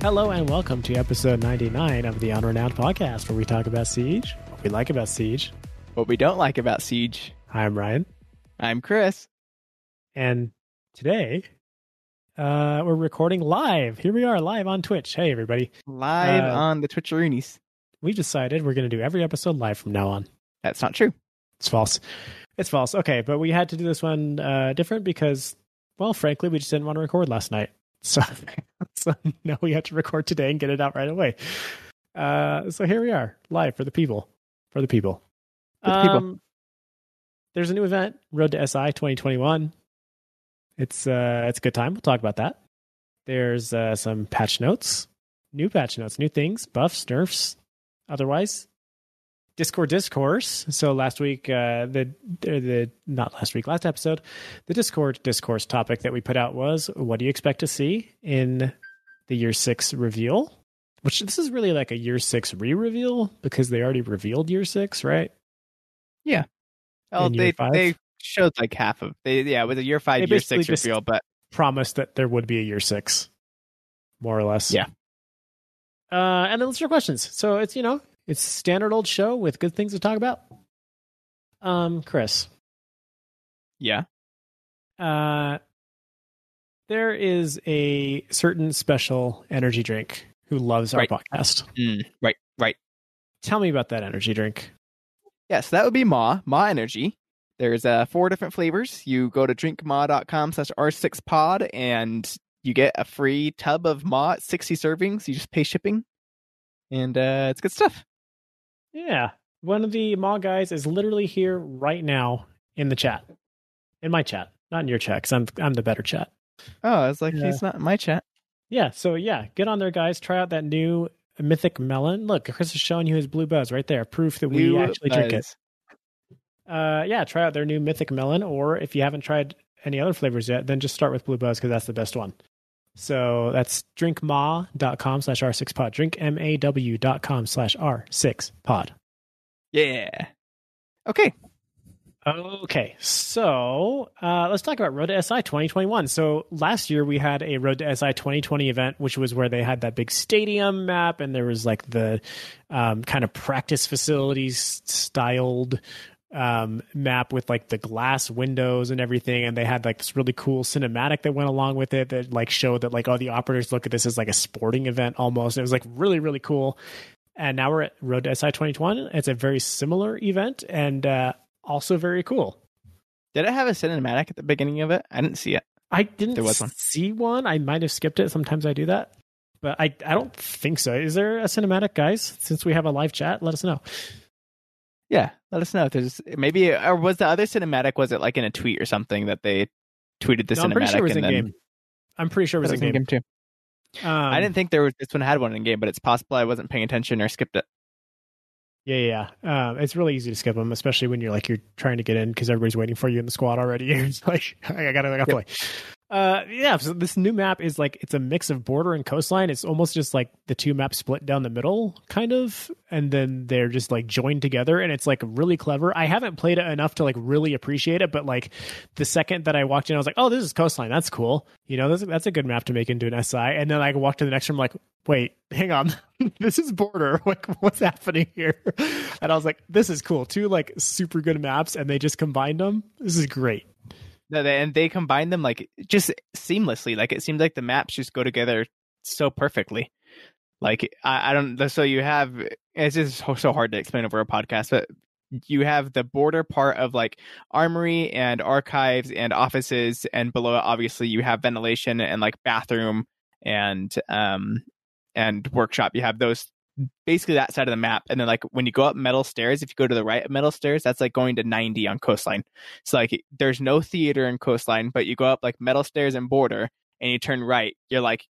Hello and welcome to episode 99 of the Unrenowned podcast, where we talk about Siege, what we like about Siege. What we don't like about Siege. Hi, I'm Ryan, I'm Chris. and today uh, we're recording live. Here we are, live on Twitch. Hey, everybody. Live Uh, on the Twitcheroonies. We decided we're going to do every episode live from now on. That's not true. It's false. It's false. Okay, but we had to do this one uh, different because, well, frankly, we just didn't want to record last night. So, so now we have to record today and get it out right away. Uh, so here we are, live for the people. For the people. For the people. Um, there's a new event, Road to SI 2021. It's uh, it's a good time. We'll talk about that. There's uh, some patch notes, new patch notes, new things, buffs, nerfs, otherwise Discord discourse. So last week, uh, the the not last week, last episode, the Discord discourse topic that we put out was, "What do you expect to see in the year six reveal?" Which this is really like a year six re-reveal because they already revealed year six, right? Yeah. Oh, In they they showed like half of they yeah, it was a year five, They year six reveal, but Promised that there would be a year six, more or less. Yeah. Uh, and then let's your questions. So it's you know it's standard old show with good things to talk about. Um, Chris, yeah. Uh, there is a certain special energy drink who loves our Right. podcast. Mm, right, right. Tell me about that energy drink. Yeah, so that would be Maw, Maw Energy. There's uh four different flavors. You go to drinkmaw.com slash R6pod and you get a free tub of Maw at 60 servings. You just pay shipping. And uh it's good stuff. Yeah, one of the Maw guys is literally here right now in the chat, in my chat, not in your chat, because I'm I'm the better chat. Oh, I was like, Yeah. he's not in my chat. Yeah, so yeah, get on there, guys. Try out that new Mythic Melon. Look, Chris is showing you his blue buzz right there, proof that we Blue actually drink it. Uh, yeah, try out their new Mythic Melon, or if you haven't tried any other flavors yet, then just start with Blue Buzz because that's the best one. So that's drinkmaw.com slash R6pod. Drinkmaw.com slash R6pod. Yeah. Okay. Okay, so uh, let's talk about Road to SI 2021. So last year we had a Road to SI 2020 event, which was where they had that big stadium map, and there was like the um, kind of practice facilities styled um, map with like the glass windows and everything, and they had like this really cool cinematic that went along with it that like showed that like oh the operators look at this as like a sporting event almost. It was like really really cool. And now we're at Road to SI 2021. It's a very similar event and uh, also very cool. Did it have a cinematic at the beginning of it? I didn't see it. I didn't There was one. see one. I might have skipped it. Sometimes I do that, but I I don't think so. Is there a cinematic, guys? Since we have a live chat, let us know. Yeah, let us know if there's maybe or was the other cinematic was it like in a tweet or something that they tweeted the No, cinematic I'm pretty sure it was in then game. I'm pretty sure it was That in was game. too. Um, I didn't think there was this one had one in game, but it's possible I wasn't paying attention or skipped it. Yeah, yeah. Um, it's really easy to skip them, especially when you're like you're trying to get in because everybody's waiting for you in the squad already. it's like I gotta, I gotta play. Uh, yeah. So this new map is like it's a mix of border and coastline. It's almost just like the two maps split down the middle, kind of, and then they're just like joined together, and it's like really clever. I haven't played it enough to like really appreciate it, but like the second that I walked in, I was like, oh, this is coastline. That's cool. You know, that's that's a good map to make into an SI. And then I walked to the next room, like, wait, hang on, this is border. Like, what's happening here? And I was like, this is cool. Two like super good maps, and they just combined them. This is great. And they combine them like just seamlessly. Like it seems like the maps just go together so perfectly. Like I, I don't. So you have it's just so, so hard to explain over a podcast, but you have the border part of like armory and archives and offices, and below it, obviously, you have ventilation and like bathroom and um and workshop. You have those basically that side of the map, and then like when you go up metal stairs, if you go to the right of metal stairs, that's like going to ninety on coastline. So like there's no theater in coastline, but you go up like metal stairs and border, and you turn right, you're like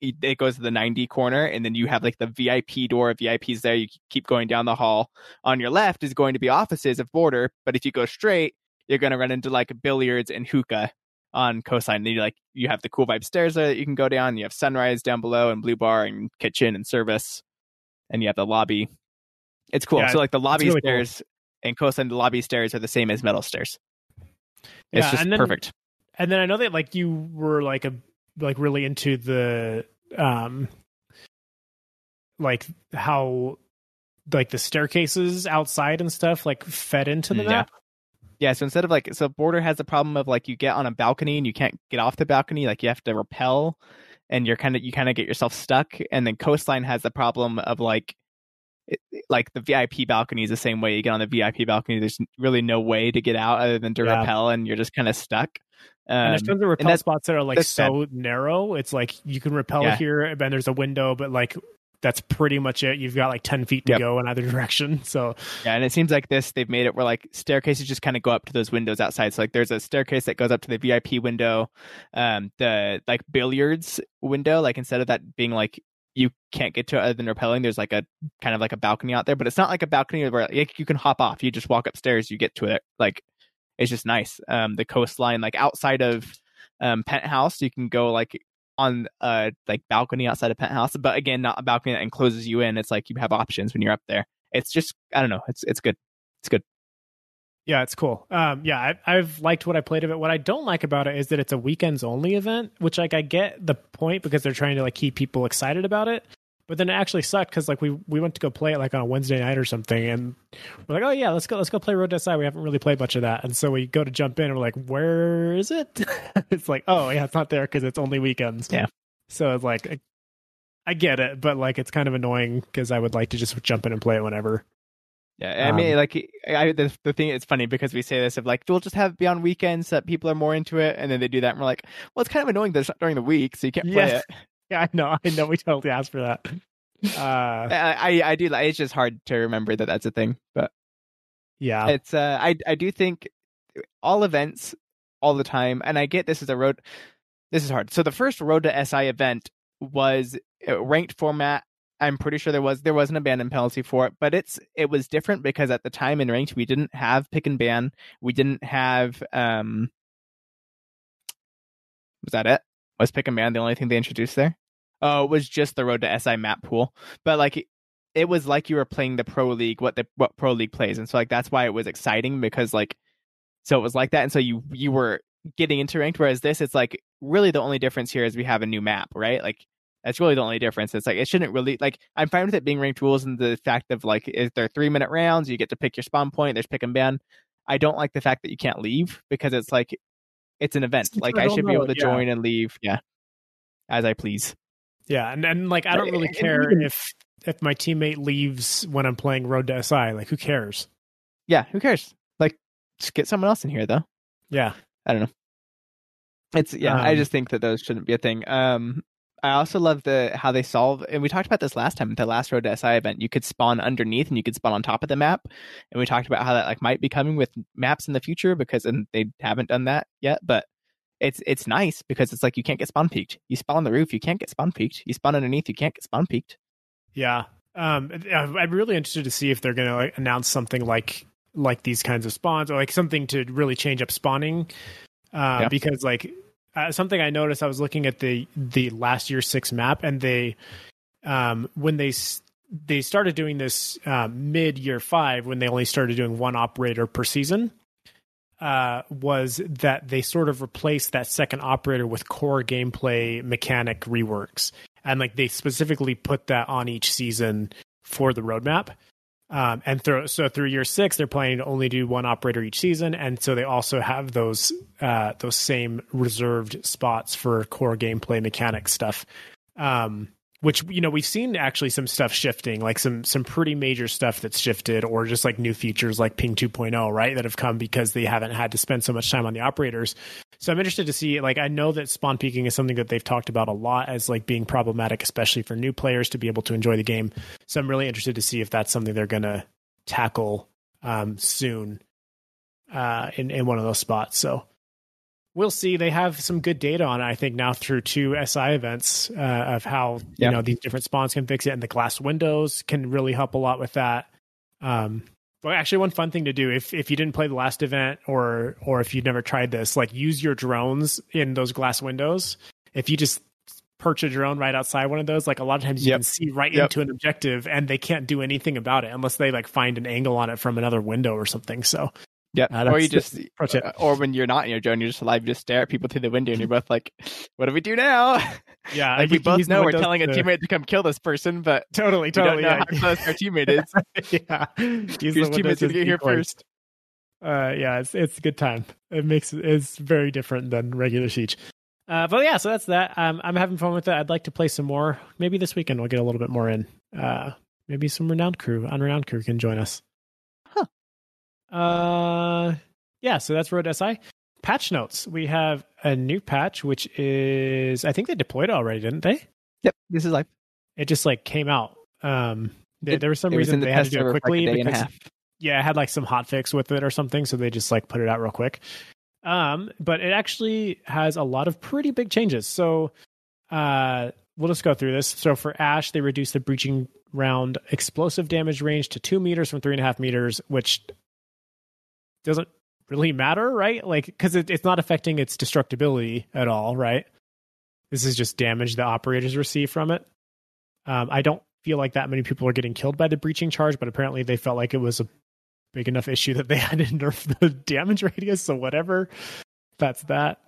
it goes to the 90 corner and then you have like the VIP door VIPs there you keep going down the hall on your left is going to be offices of border but if you go straight you're to run into like billiards and hookah on coastline then you like you have the cool vibe stairs there that you can go down you have sunrise down below and blue bar and kitchen and service and you have the lobby it's cool Yeah, so like the lobby really cool. stairs and coastline the lobby stairs are the same as metal stairs it's Yeah, just and then- perfect And then I know that like you were like a like really into the um like how like the staircases outside and stuff like fed into the Mm, yeah. map. Yeah, so instead of like, so border has the problem of like you get on a balcony and you can't get off the balcony, like you have to rappel, and you're kind of you kind of get yourself stuck. And then coastline has the problem of like, it, like the VIP balcony is the same way. You get on the VIP balcony, there's really no way to get out other than to Yeah. rappel, and you're just kind of stuck. and there's Um, tons of repel that's- spots that are like so narrow. It's like you can repel Yeah. here, and then there's a window, but like that's pretty much it. You've got like ten feet to Yep. go in either direction. So Yeah, and it seems like this they've made it where like staircases just kind of go up to those windows outside. So like there's a staircase that goes up to the VIP window, um, the like billiards window. Like instead of that being like you can't get to it other than rappelling, there's like a kind of like a balcony out there, but it's not like a balcony where like, you can hop off. You just walk upstairs, you get to it. Like it's just nice. Um, the coastline, like outside of um penthouse, you can go like on a like balcony outside of penthouse, but again, not a balcony that encloses you in. It's like you have options when you're up there. It's just I don't know. It's it's good. It's good. yeah, it's cool. Um, yeah, I, I've liked what I played of it. What I don't like about it is that it's a weekends only event, which like I get the point because they're trying to like keep people excited about it. But then it actually sucked because like we we went to go play it like on a Wednesday night or something, and we're like, oh yeah, let's go let's go play Road to SI. We haven't really played much of that, and so we go to jump in, and we're like, where is it? it's like, oh yeah, it's not there because it's only weekends. Yeah. So it's like, I, I get it, but like it's kind of annoying because I would like to just jump in and play it whenever. Yeah, I mean, Um, like I the, the thing. It's funny because we say this of like we'll just have it be on weekends that people are more into it, and then they do that, and we're like, well, it's kind of annoying that it's not during the week, so you can't play Yeah. it. Yeah, I know, I know. We totally asked for that. Uh, I, I do. like It's just hard to remember that that's a thing, but yeah, it's uh I I do think all events all the time, and I get this is a road. This is hard. So the first Road to SI event was ranked format. I'm pretty sure there was there was an abandon penalty for it, but it's it was different because at the time in ranked we didn't have pick and ban. We didn't have um. Was that it? Was pick and ban the only thing they introduced there? Oh, it was just the Road to SI map pool, but like it was like you were playing the pro league what the what pro league plays. And so like that's why it was exciting because like so it was like that. And so you you were getting into ranked whereas this it's like really the only difference here is we have a new map right? Like that's really the only difference. It's like it shouldn't really like i'm fine with it being ranked rules and the fact of like if they're three minute rounds you get to pick your spawn point there's pick and ban. I don't like the fact that you can't leave because it's like it's an event It's like i should be able to yeah. join and leave yeah as i please yeah, and and like I don't really care if if my teammate leaves when I'm playing Road to SI. Like, who cares? yeah who cares like just get someone else in here though Yeah, I don't know. It's yeah, I Um, just think that those shouldn't be a thing. Um I also love the how they solve and we talked about this last time at the last Road to SI event. You could spawn underneath and you could spawn on top of the map. And we talked about how that like might be coming with maps in the future because and they haven't done that yet, but it's it's nice because it's like you can't get spawn peaked. You spawn on the roof, you can't get spawn peaked. You spawn underneath, you can't get spawn peaked. yeah. Um, I'm really interested to see if they're going to like, announce something like like these kinds of spawns or like something to really change up spawning. Uh, Yeah. because like uh, something I noticed, I was looking at the the last year six map, and they um when they they started doing this uh, mid year five when they only started doing one operator per season. Uh, was that they sort of replaced that second operator with core gameplay mechanic reworks, and like they specifically put that on each season for the roadmap. Um, and through, so through year six, they're planning to only do one operator each season, and so they also have those uh, those same reserved spots for core gameplay mechanic stuff. Um, which you know we've seen actually some stuff shifting, like some some pretty major stuff that's shifted, or just like new features like Ping 2.0, right, that have come because they haven't had to spend so much time on the operators. So I'm interested to see. Like I know that spawn peaking is something that they've talked about a lot as like being problematic, especially for new players to be able to enjoy the game. So I'm really interested to see if that's something they're going to tackle um, soon uh, in in one of those spots. So we'll see. They have some good data on it, I think, now through two SI events uh, of how Yeah. you know these different spawns can fix it, and the glass windows can really help a lot with that. Um, but actually, one fun thing to do if if you didn't play the last event or or if you've never tried this, like use your drones in those glass windows. If you just perch a drone right outside one of those, like a lot of times you Yep. can see right Yep. into an objective, and they can't do anything about it unless they like find an angle on it from another window or something. So Yeah, Uh, or you just, uh, or when you're not in your drone, you're just alive. You just stare at people through the window, and you're both like, "What do we do now?" Yeah, like we, both know we're telling a to- teammate to come kill this person, but Totally, totally. Yeah. how close our teammate is. yeah. Use the teammate's gonna get here first? Uh, yeah, it's it's a good time. It makes it's very different than regular siege. Uh, but yeah, so that's that. Um, I'm having fun with it. I'd like to play some more. Maybe this weekend we'll get a little bit more in. Uh, maybe some renowned crew, unrenowned crew can join us. Uh, yeah. So that's Road SI. Patch notes. We have a new patch, which is I think they deployed it already, didn't they? Yep, this is live. It just like came out. Um, there, It- there was some was reason the they had to do it like quickly a because yeah, it had like some hot fix with it or something, so they just like put it out real quick. Um, but it actually has a lot of pretty big changes. So uh we'll just go through this. So for Ash, they reduced the breaching round explosive damage range to two meters from three and a half meters, which doesn't really matter, right? Like because it, it's not affecting its destructibility at all, right? This is just damage the operators receive from it. Um, I don't feel like that many people are getting killed by the breaching charge, but apparently they felt like it was a big enough issue that they had to nerf the damage radius. So whatever, that's that.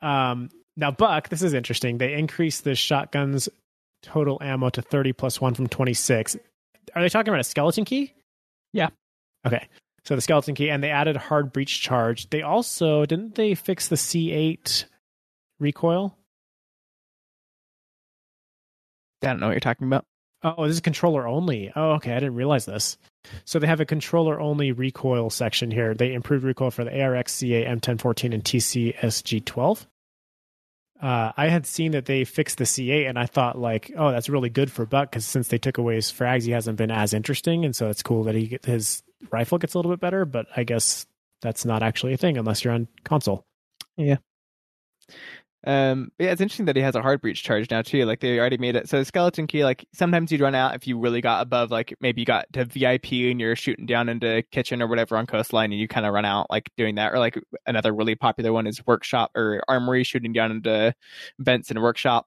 Um, now Buck, this is interesting. They increased the shotgun's total ammo to thirty plus one from twenty six. Are they talking about a skeleton key? Yeah. Okay. So the skeleton key, and they added hard breach charge. They also didn't they fix the C eight recoil? I don't know what you're talking about. Oh, this is controller only. Oh, okay. I didn't realize this. So they have a controller only recoil section here. They improved recoil for the ARX, CA, M1014, and TCSG12. Uh, I had seen that they fixed the C8, and I thought like, oh, that's really good for Buck because since they took away his frags, he hasn't been as interesting, and so it's cool that he his rifle gets a little bit better. But I guess that's not actually a thing unless you're on console. Yeah. Um, yeah, it's interesting that he has a hard breach charge now too. Like they already made it so skeleton key. Like sometimes you'd run out if you really got above, like maybe you got to VIP and you're shooting down into kitchen or whatever on coastline, and you kind of run out like doing that. Or like another really popular one is workshop or armory shooting down into vents in workshop.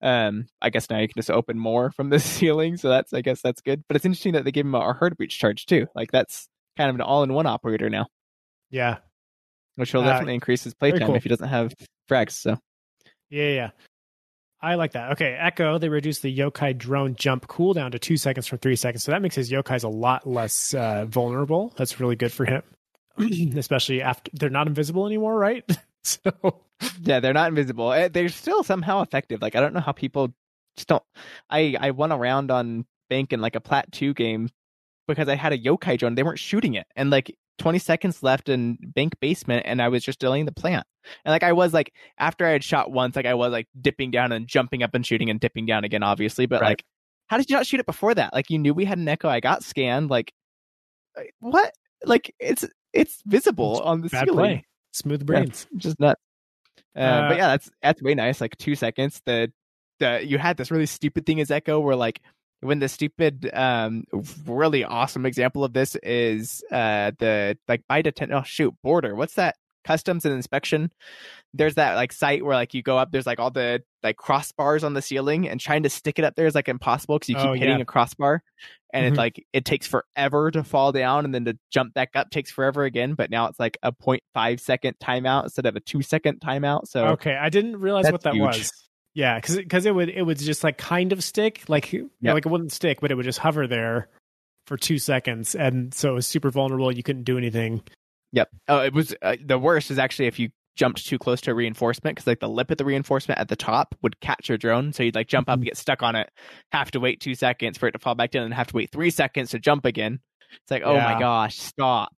Um, I guess now you can just open more from the ceiling, so that's I guess that's good. But it's interesting that they gave him a hard breach charge too. Like that's kind of an all-in-one operator now, Yeah, which will Uh, definitely increase his playtime cool. if he doesn't have frags. So. Yeah, yeah. I like that. Okay, Echo, they reduced the yokai drone jump cooldown to two seconds from three seconds. So that makes his yokais a lot less uh, vulnerable. That's really good for him, especially after they're not invisible anymore, right? so, Yeah, they're not invisible. Eh, They're still somehow effective. Like I don't know how people just don't. I I won around on Bank in like a Plat two game because I had a yokai drone. They weren't shooting it, and like 20 seconds left in Bank basement, and I was just delaying the plant. And like I was like after I had shot once, like I was like dipping down and jumping up and shooting and dipping down again, obviously. But Right. like, how did you not shoot it before that? Like you knew we had an echo. I got scanned. Like eh, what? Like it's it's visible on the ceiling play. Smooth brains. just nuts. Uh, Uh, but yeah, that's that's way nice. Like two seconds. The the you had this really stupid thing as Echo, where like when the stupid, um, really awesome example of this is uh the like by detent. Oh shoot, border. What's that? Customs and inspection. There's that like site where like you go up. There's like all the like crossbars on the ceiling, and trying to stick it up there is like impossible because you keep Oh, hitting yeah. a crossbar, and Mhm. it like it takes forever to fall down, and then to jump back up takes forever again. But now it's like a 0.5 second timeout instead of a two second timeout. So Okay, I didn't realize what that huge. was. Yeah, because because it would it would just like kind of stick, like Yep. like it wouldn't stick, but it would just hover there for two seconds, and so it was super vulnerable. You couldn't do anything. Yep. Oh, it was uh, the worst is actually if you jumped too close to a reinforcement because like the lip of the reinforcement at the top would catch your drone, so you'd like jump up, and get stuck on it, have to wait two seconds for it to fall back down, and have to wait three seconds to jump again. It's like, oh Yeah. my gosh, stop.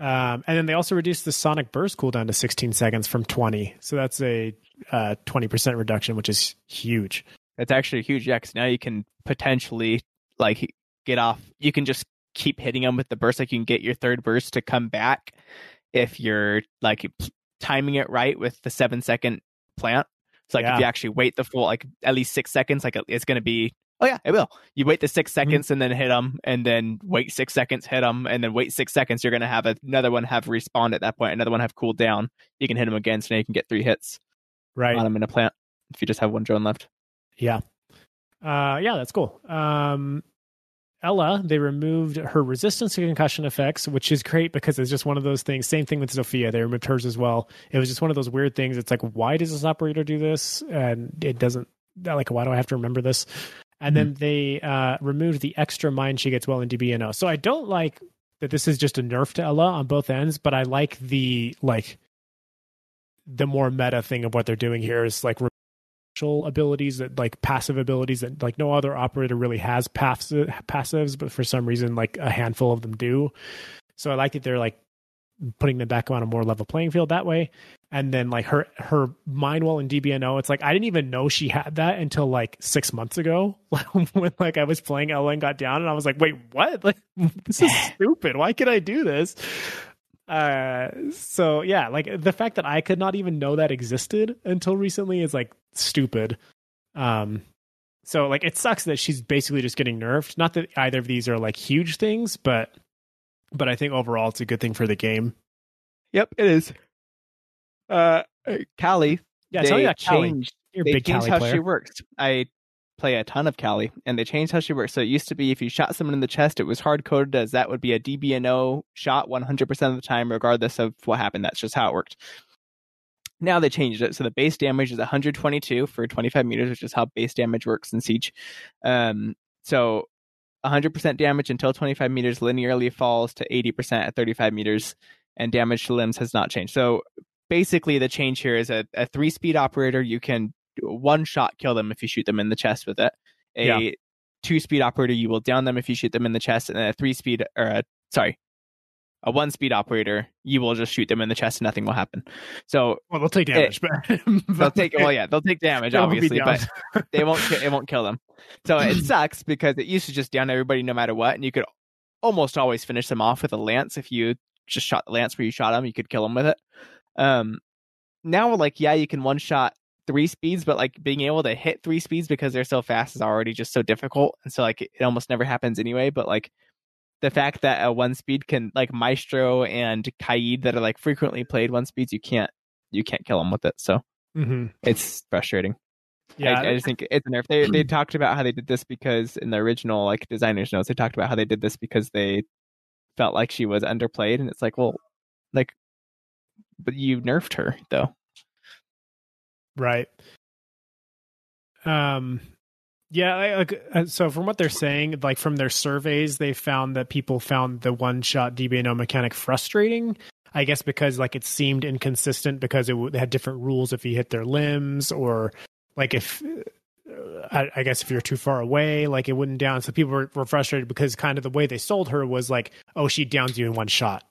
Um, and then they also reduced the sonic burst cooldown to 16 seconds from 20. So that's a uh, 20% reduction, which is huge. That's actually huge, yeah. Because now you can potentially like get off. You can just keep hitting them with the burst. Like you can get your third burst to come back if you're like timing it right with the seven second plant. So like Yeah. if you actually wait the full like at least six seconds, like it's going to be. Oh yeah, it will. You wait the 6 seconds and then hit them, and then wait six seconds, hit them, and then wait six seconds. You're going to have another one have respawned at that point. Another one have cooled down. You can hit them again, so now you can get three hits Right. on them in a plant if you just have one drone left. Yeah. Uh, yeah, that's cool. Um, Ela, they removed her resistance to concussion effects, which is great because it's just one of those things. Same thing with Zofia. They removed hers as well. It was just one of those weird things. It's like, why does this operator do this? And it doesn't, like, why do I have to remember this? And mm-hmm. then they uh, removed the extra mind she gets well in DBNO. So I don't like that this is just a nerf to Ela on both ends, but I like the, like, the more meta thing of what they're doing here is like abilities that like passive abilities that like no other operator really has passive passives, but for some reason like a handful of them do. So I like that they're like putting them back on a more level playing field that way. And then like her her mind wall in DBNO, it's like I didn't even know she had that until like six months ago when like I was playing Ela and got down and I was like, wait, what? Like this is stupid. Why can I do this? Uh, so yeah, like the fact that I could not even know that existed until recently is like stupid. Um, so like it sucks that she's basically just getting nerfed. Not that either of these are like huge things, but but I think overall it's a good thing for the game. Yep, it is. Uh, Kali. Yeah, tell me about Kali. You're a big Kali how player. she works. I play a ton of Kali, and they changed how she works. So it used to be if you shot someone in the chest, it was hard coded as that would be a DBNO shot 100% of the time, regardless of what happened. That's just how it worked. Now they changed it. So the base damage is 122 for 25 meters, which is how base damage works in Siege. Um, so 100% damage until 25 meters linearly falls to 80% at 35 meters, and damage to limbs has not changed. So basically, the change here is a, a three speed operator, you can one shot kill them if you shoot them in the chest with it. A yeah. two speed operator, you will down them if you shoot them in the chest, and a three speed or a, sorry, a one speed operator, you will just shoot them in the chest and nothing will happen. So well, they'll take damage, it, but they'll take well, yeah, they'll take damage obviously, but they won't it won't kill them. So it sucks because it used to just down everybody no matter what, and you could almost always finish them off with a lance if you just shot the lance where you shot them, you could kill them with it. Um, now like yeah, you can one shot three speeds, but like being able to hit three speeds because they're so fast is already just so difficult. And so like it almost never happens anyway. But like the fact that a one speed can like Maestro and Kaid that are like frequently played one speeds, you can't you can't kill them with it. So mm-hmm. it's frustrating. Yeah, I, I, just think it's a nerf. They they talked about how they did this because in the original like designers notes, they talked about how they did this because they felt like she was underplayed, and it's like, well, like, but you nerfed her though. Right. Um yeah, like uh, so from what they're saying, like from their surveys, they found that people found the one shot DBNO mechanic frustrating. I guess because like it seemed inconsistent because it, w- had different rules if you hit their limbs or like if uh, I, I, guess if you're too far away, like it wouldn't down. So people were, were, frustrated because kind of the way they sold her was like, oh, she downs you in one shot.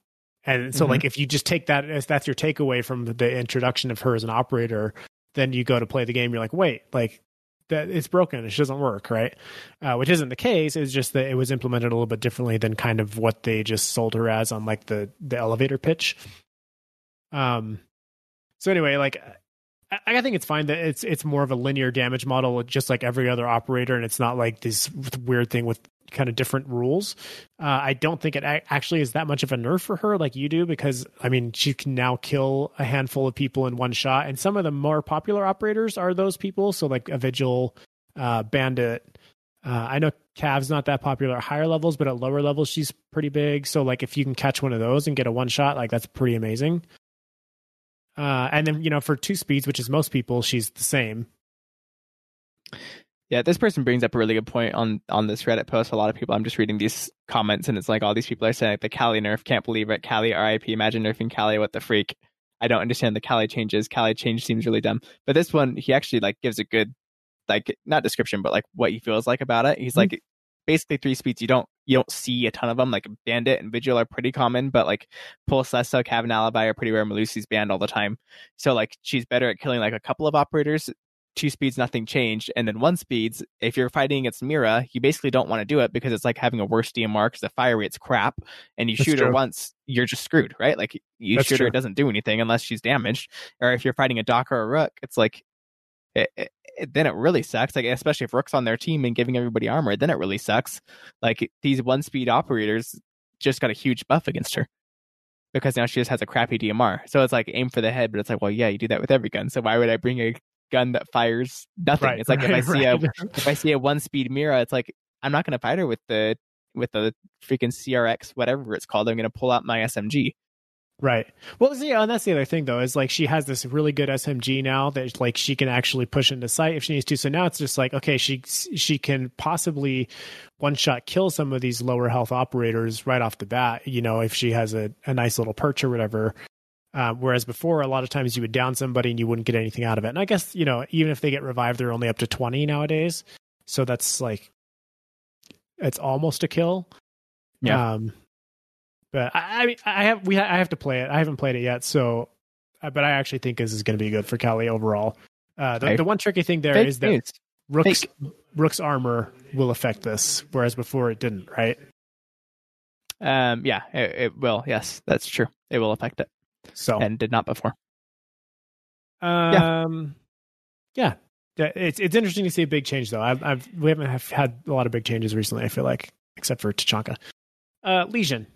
And so mm-hmm. like if you just take that as that's your takeaway from the introduction of her as an operator, then you go to play the game you're like wait like that it's broken it doesn't work right? Uh, which isn't the case it's just that it was implemented a little bit differently than kind of what they just sold her as on like the the elevator pitch. Um so anyway like I, I think it's fine that it's it's more of a linear damage model just like every other operator and it's not like this weird thing with kind of different rules. Uh, I don't think it actually is that much of a nerf for her like you do because I mean she can now kill a handful of people in one shot, and some of the more popular operators are those people. So like a vigil, uh, bandit. Uh, I know Cav's not that popular at higher levels, but at lower levels she's pretty big. So like if you can catch one of those and get a one shot, like that's pretty amazing. Uh, and then you know for two speeds, which is most people, she's the same. Yeah, this person brings up a really good point on on this Reddit post. A lot of people, I'm just reading these comments, and it's like all these people are saying like, the Kali nerf, can't believe it. Kali, RIP, imagine nerfing Kali, what the freak. I don't understand the Kali changes. Kali change seems really dumb. But this one, he actually like gives a good, like not description, but like what he feels like about it. He's mm-hmm. like, basically three speeds. You don't you don't see a ton of them. Like Bandit and Vigil are pretty common, but like Pulse, Lesso, Cav, and Alibi are pretty rare. Melusi's banned all the time, so like she's better at killing like a couple of operators two speeds, nothing changed. And then one speeds, if you're fighting against Mira, you basically don't want to do it because it's like having a worse DMR because the fire rate's crap. And you That's shoot true. her once, you're just screwed, right? Like you That's shoot true. her, it doesn't do anything unless she's damaged. Or if you're fighting a Doc or a Rook, it's like, it, it, it, then it really sucks. Like especially if Rook's on their team and giving everybody armor, then it really sucks. Like these one speed operators just got a huge buff against her because now she just has a crappy DMR. So it's like aim for the head, but it's like, well, yeah, you do that with every gun. So why would I bring a gun that fires nothing. Right, it's like right, if I see right. a if I see a one speed Mira, it's like I'm not going to fight her with the with the freaking CRX, whatever it's called, I'm going to pull out my SMG. Right. Well, see, and that's the other thing though, is like she has this really good SMG now that like she can actually push into sight if she needs to. So now it's just like, okay, she she can possibly one shot kill some of these lower health operators right off the bat. You know, if she has a, a nice little perch or whatever. Uh, whereas before, a lot of times you would down somebody and you wouldn't get anything out of it. And I guess you know, even if they get revived, they're only up to twenty nowadays. So that's like, it's almost a kill. Yeah. Um, but I, I mean, I have we I have to play it. I haven't played it yet, so uh, but I actually think this is going to be good for Kali overall. Uh, the, the one tricky thing there is that news. Rook's Fake. Rook's armor will affect this, whereas before it didn't. Right? Um, yeah, it, it will. Yes, that's true. It will affect it, So and did not before. um, yeah. yeah, it's it's interesting to see a big change though. I've, I've we haven't have had a lot of big changes recently. I feel like, except for Tachanka. Uh, Legion,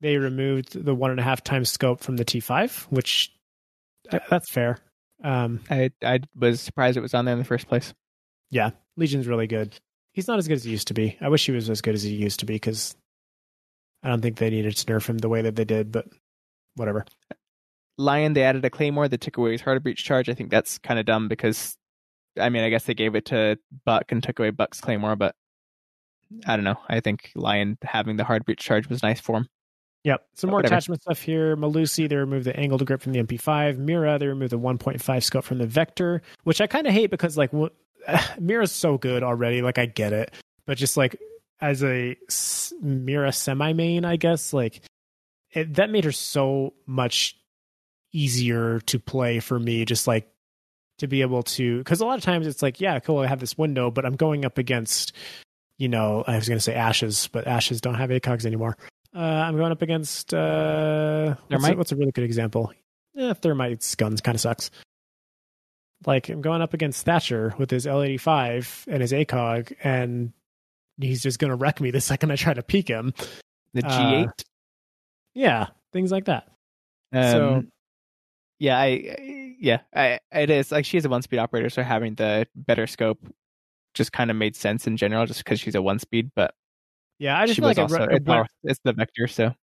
they removed the one and a half times scope from the T5, which uh, that's fair. Um, I I was surprised it was on there in the first place. yeah, Legion's really good. He's not as good as he used to be. I wish he was as good as he used to be because I don't think they needed to nerf him the way that they did, but whatever. Lion, they added a claymore that took away his heart of breach charge. I think that's kind of dumb because, I mean, I guess they gave it to Buck and took away Buck's claymore, but I don't know. I think Lion having the hard breach charge was nice for him. Yep. Some more Whatever. attachment stuff here. Melusi, they removed the angled grip from the MP5. Mira, they removed the 1.5 scope from the Vector, which I kind of hate because, like, wh- Mira's so good already. Like, I get it. But just, like, as a s- Mira semi main, I guess, like, it, that made her so much easier to play for me. Just, like, to be able to. Because a lot of times it's like, yeah, cool, I have this window, but I'm going up against, you know, I was going to say Ashes, but Ashes don't have ACOGs anymore. Uh, I'm going up against uh, what's, a, what's a really good example? Yeah, Thermite's guns kind of sucks. Like I'm going up against Thatcher with his L85 and his ACOG, and he's just going to wreck me the second I try to peek him. The Uh, G8. Yeah, things like that. Um, so- yeah, I yeah, I, it is like she's a one speed operator, so having the better scope just kind of made sense in general, just because she's a one speed. But Yeah, I just she feel was like it also power- it's the vector, so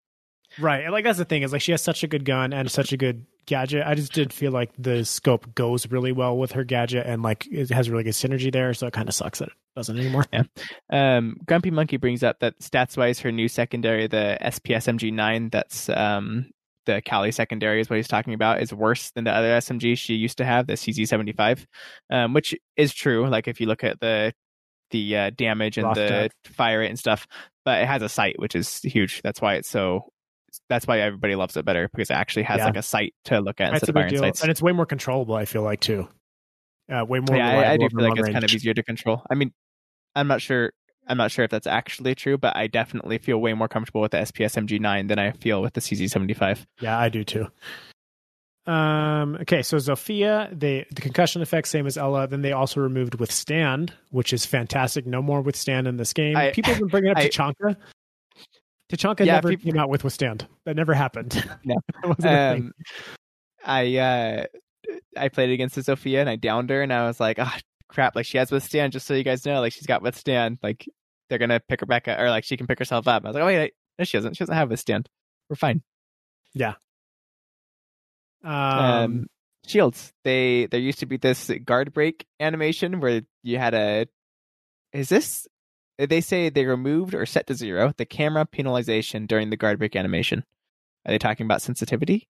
Right. And like that's the thing is like she has such a good gun and such a good gadget. I just did feel like the scope goes really well with her gadget and like it has really good synergy there. So it kind of sucks that it doesn't anymore. Um, Grumpy Monkey brings up that stats wise, her new secondary, the SPS MG9, that's um, the Kali secondary, is what he's talking about, is worse than the other SMG she used to have, the CZ75, um, which is true. Like if you look at the the uh, damage and the fire rate and stuff, but it has a sight, which is huge. That's why it's so. That's why everybody loves it better because it actually has Yeah. like a sight to look at That's instead a of big iron deal. sights. And it's way more controllable, I feel like too. Uh, way more yeah, I, I do feel like it's kind of easier to control. I mean, I'm not sure. I'm not sure if that's actually true, but I definitely feel way more comfortable with the SPS MG9 than I feel with the CZ75. Yeah, I do too. Um, okay, so Zofia, they the concussion effect same as Ela. Then they also removed withstand, which is fantastic. No more withstand in this game. I- People have been bringing up I- Tachanka. Tachanka Yeah, never people- came out with withstand. That never happened. No. that wasn't a thing. Um, I uh, I played against the Zofia and I downed her, and I was like, ah, crap! Like she has withstand. Just so you guys know, like she's got withstand. Like they're gonna pick her back up, or like she can pick herself up. I was like, oh wait, no, she doesn't. She doesn't have withstand. We're fine. Um, um, shields. They there used to be this guard break animation where you had a. Is this? They say they removed or set to zero the camera penalization during the guard break animation. Are they talking about sensitivity?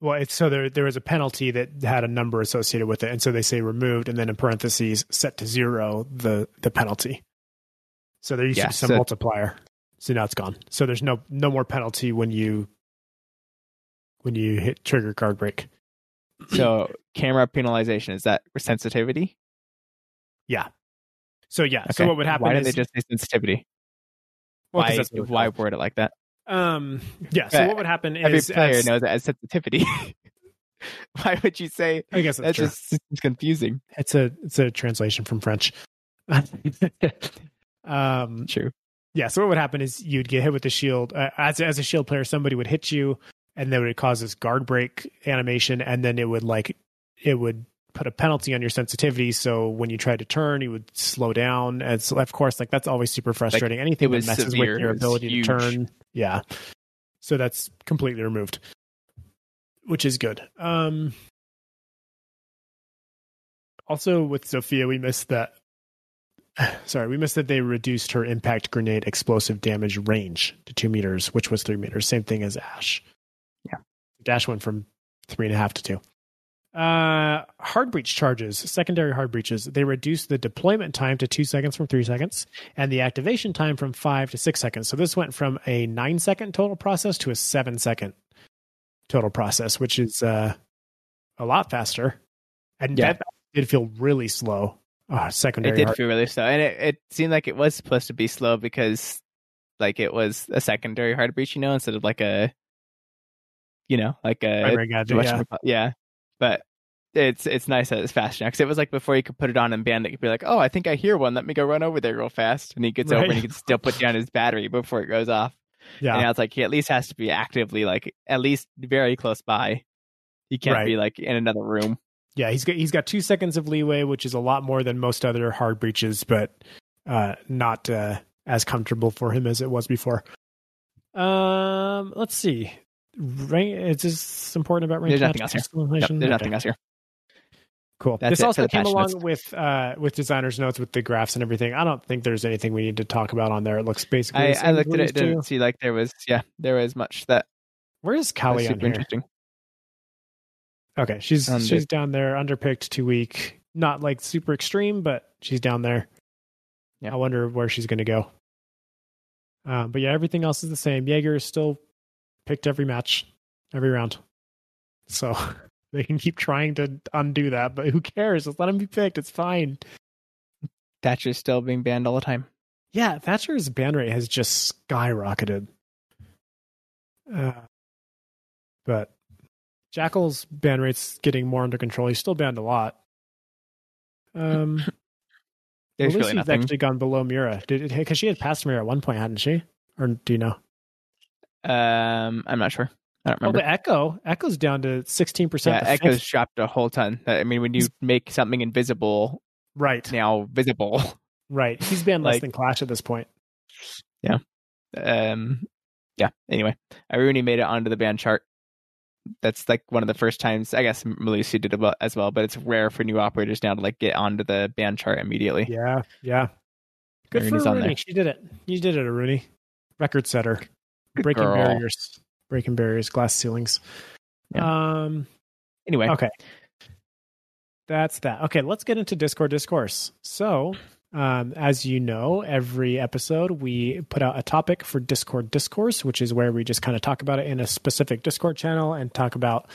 Well, it's so there there was a penalty that had a number associated with it, and so they say removed, and then in parentheses set to zero the the penalty. So there used Yeah, to be some so- multiplier. So now it's gone. So there's no no more penalty when you when you hit trigger guard break. So camera penalization is that sensitivity? Yeah. So yeah. So what would happen Why is did they just say sensitivity? well, why why word it like that? Um. Yeah. So what would happen Every is player as- knows that as sensitivity. why would you say I guess that's that's true. just seems confusing? It's a it's a translation from French. um. True. Yeah. So what would happen is you'd get hit with the shield uh, as as a shield player. Somebody would hit you, and then it would cause this guard break animation, and then it would like it would put a penalty on your sensitivity. So when you tried to turn, you would slow down. And so of course, like that's always super frustrating. Like, Anything that messes severe, with your ability to turn, yeah. So that's completely removed, which is good. Um, also with Zofia, we missed that. Sorry, we missed that they reduced her impact grenade explosive damage range to two meters, which was three meters. Same thing as Ash. Yeah. Dash went from three and a half to two. Uh, hard breach charges, secondary hard breaches. They reduced the deployment time to two seconds from three seconds, and the activation time from five to six seconds. So this went from a nine second total process to a seven second total process, which is uh, a lot faster. And Yeah. that did feel really slow. Oh, It did hard- feel really slow, and it, it seemed like it was supposed to be slow because, like, it was a secondary hard breach, you know, instead of like a, you know, like a primary gadget, what yeah. yeah. But it's it's nice that it's fast now because it was like before you could put it on and Bandit could be like, oh, I think I hear one. Let me go run over there real fast, and he gets over and he can still put down his battery before it goes off. Yeah. And now it's like he at least has to be actively like at least very close by. He can't Right. be like in another room. Yeah, he's got he's got two seconds of leeway, which is a lot more than most other hard breaches, but uh, not uh, as comfortable for him as it was before. Um, let's see. Rank, is this important about rank There's nothing else here. Yep, there's Okay, nothing else here. Cool. That's this also came along notes. with uh, with designer's notes with the graphs and everything. I don't think there's anything we need to talk about on there. It looks basically. I, the same I looked at it, didn't see like there was yeah there was much that Where's was Kali super interesting. Okay, she's Under- she's down there, underpicked, two week. Not like super extreme, but she's down there. Yeah. I wonder where she's going to go. Um, but yeah, everything else is the same. Jaeger is still picked every match, every round. So they can keep trying to undo that, but who cares? Just let him be picked. It's fine. Thatcher's still being banned all the time. Yeah, Thatcher's ban rate has just skyrocketed. Uh, but Jackal's ban rate's getting more under control. He's still banned a lot. Um, There's Melusi's really nothing. actually gone below Mira. Did? Because she had passed Mira at one point, hadn't she? Or do you know? Um, I'm not sure. I don't Oh, remember. but Echo, Echo's down to sixteen yeah, percent. Echo's dropped a whole ton. I mean, when you make something invisible right, now visible, right. He's banned less than Clash at this point. Yeah. Um, yeah. Anyway, Aruni made it onto the ban chart. That's like one of the first times. I guess Melusi did it as well, but it's rare for new operators now to like get onto the ban chart immediately. Yeah, yeah. Good Rooney's for on Rooney. She did it. You did it, Rooney. Record setter. Good breaking girl. barriers, breaking barriers, glass ceilings. Um. Anyway, Okay. That's that. Okay, let's get into Discord discourse. So, um, as you know, every episode we put out a topic for Discord discourse, which is where we just kind of talk about it in a specific Discord channel and talk about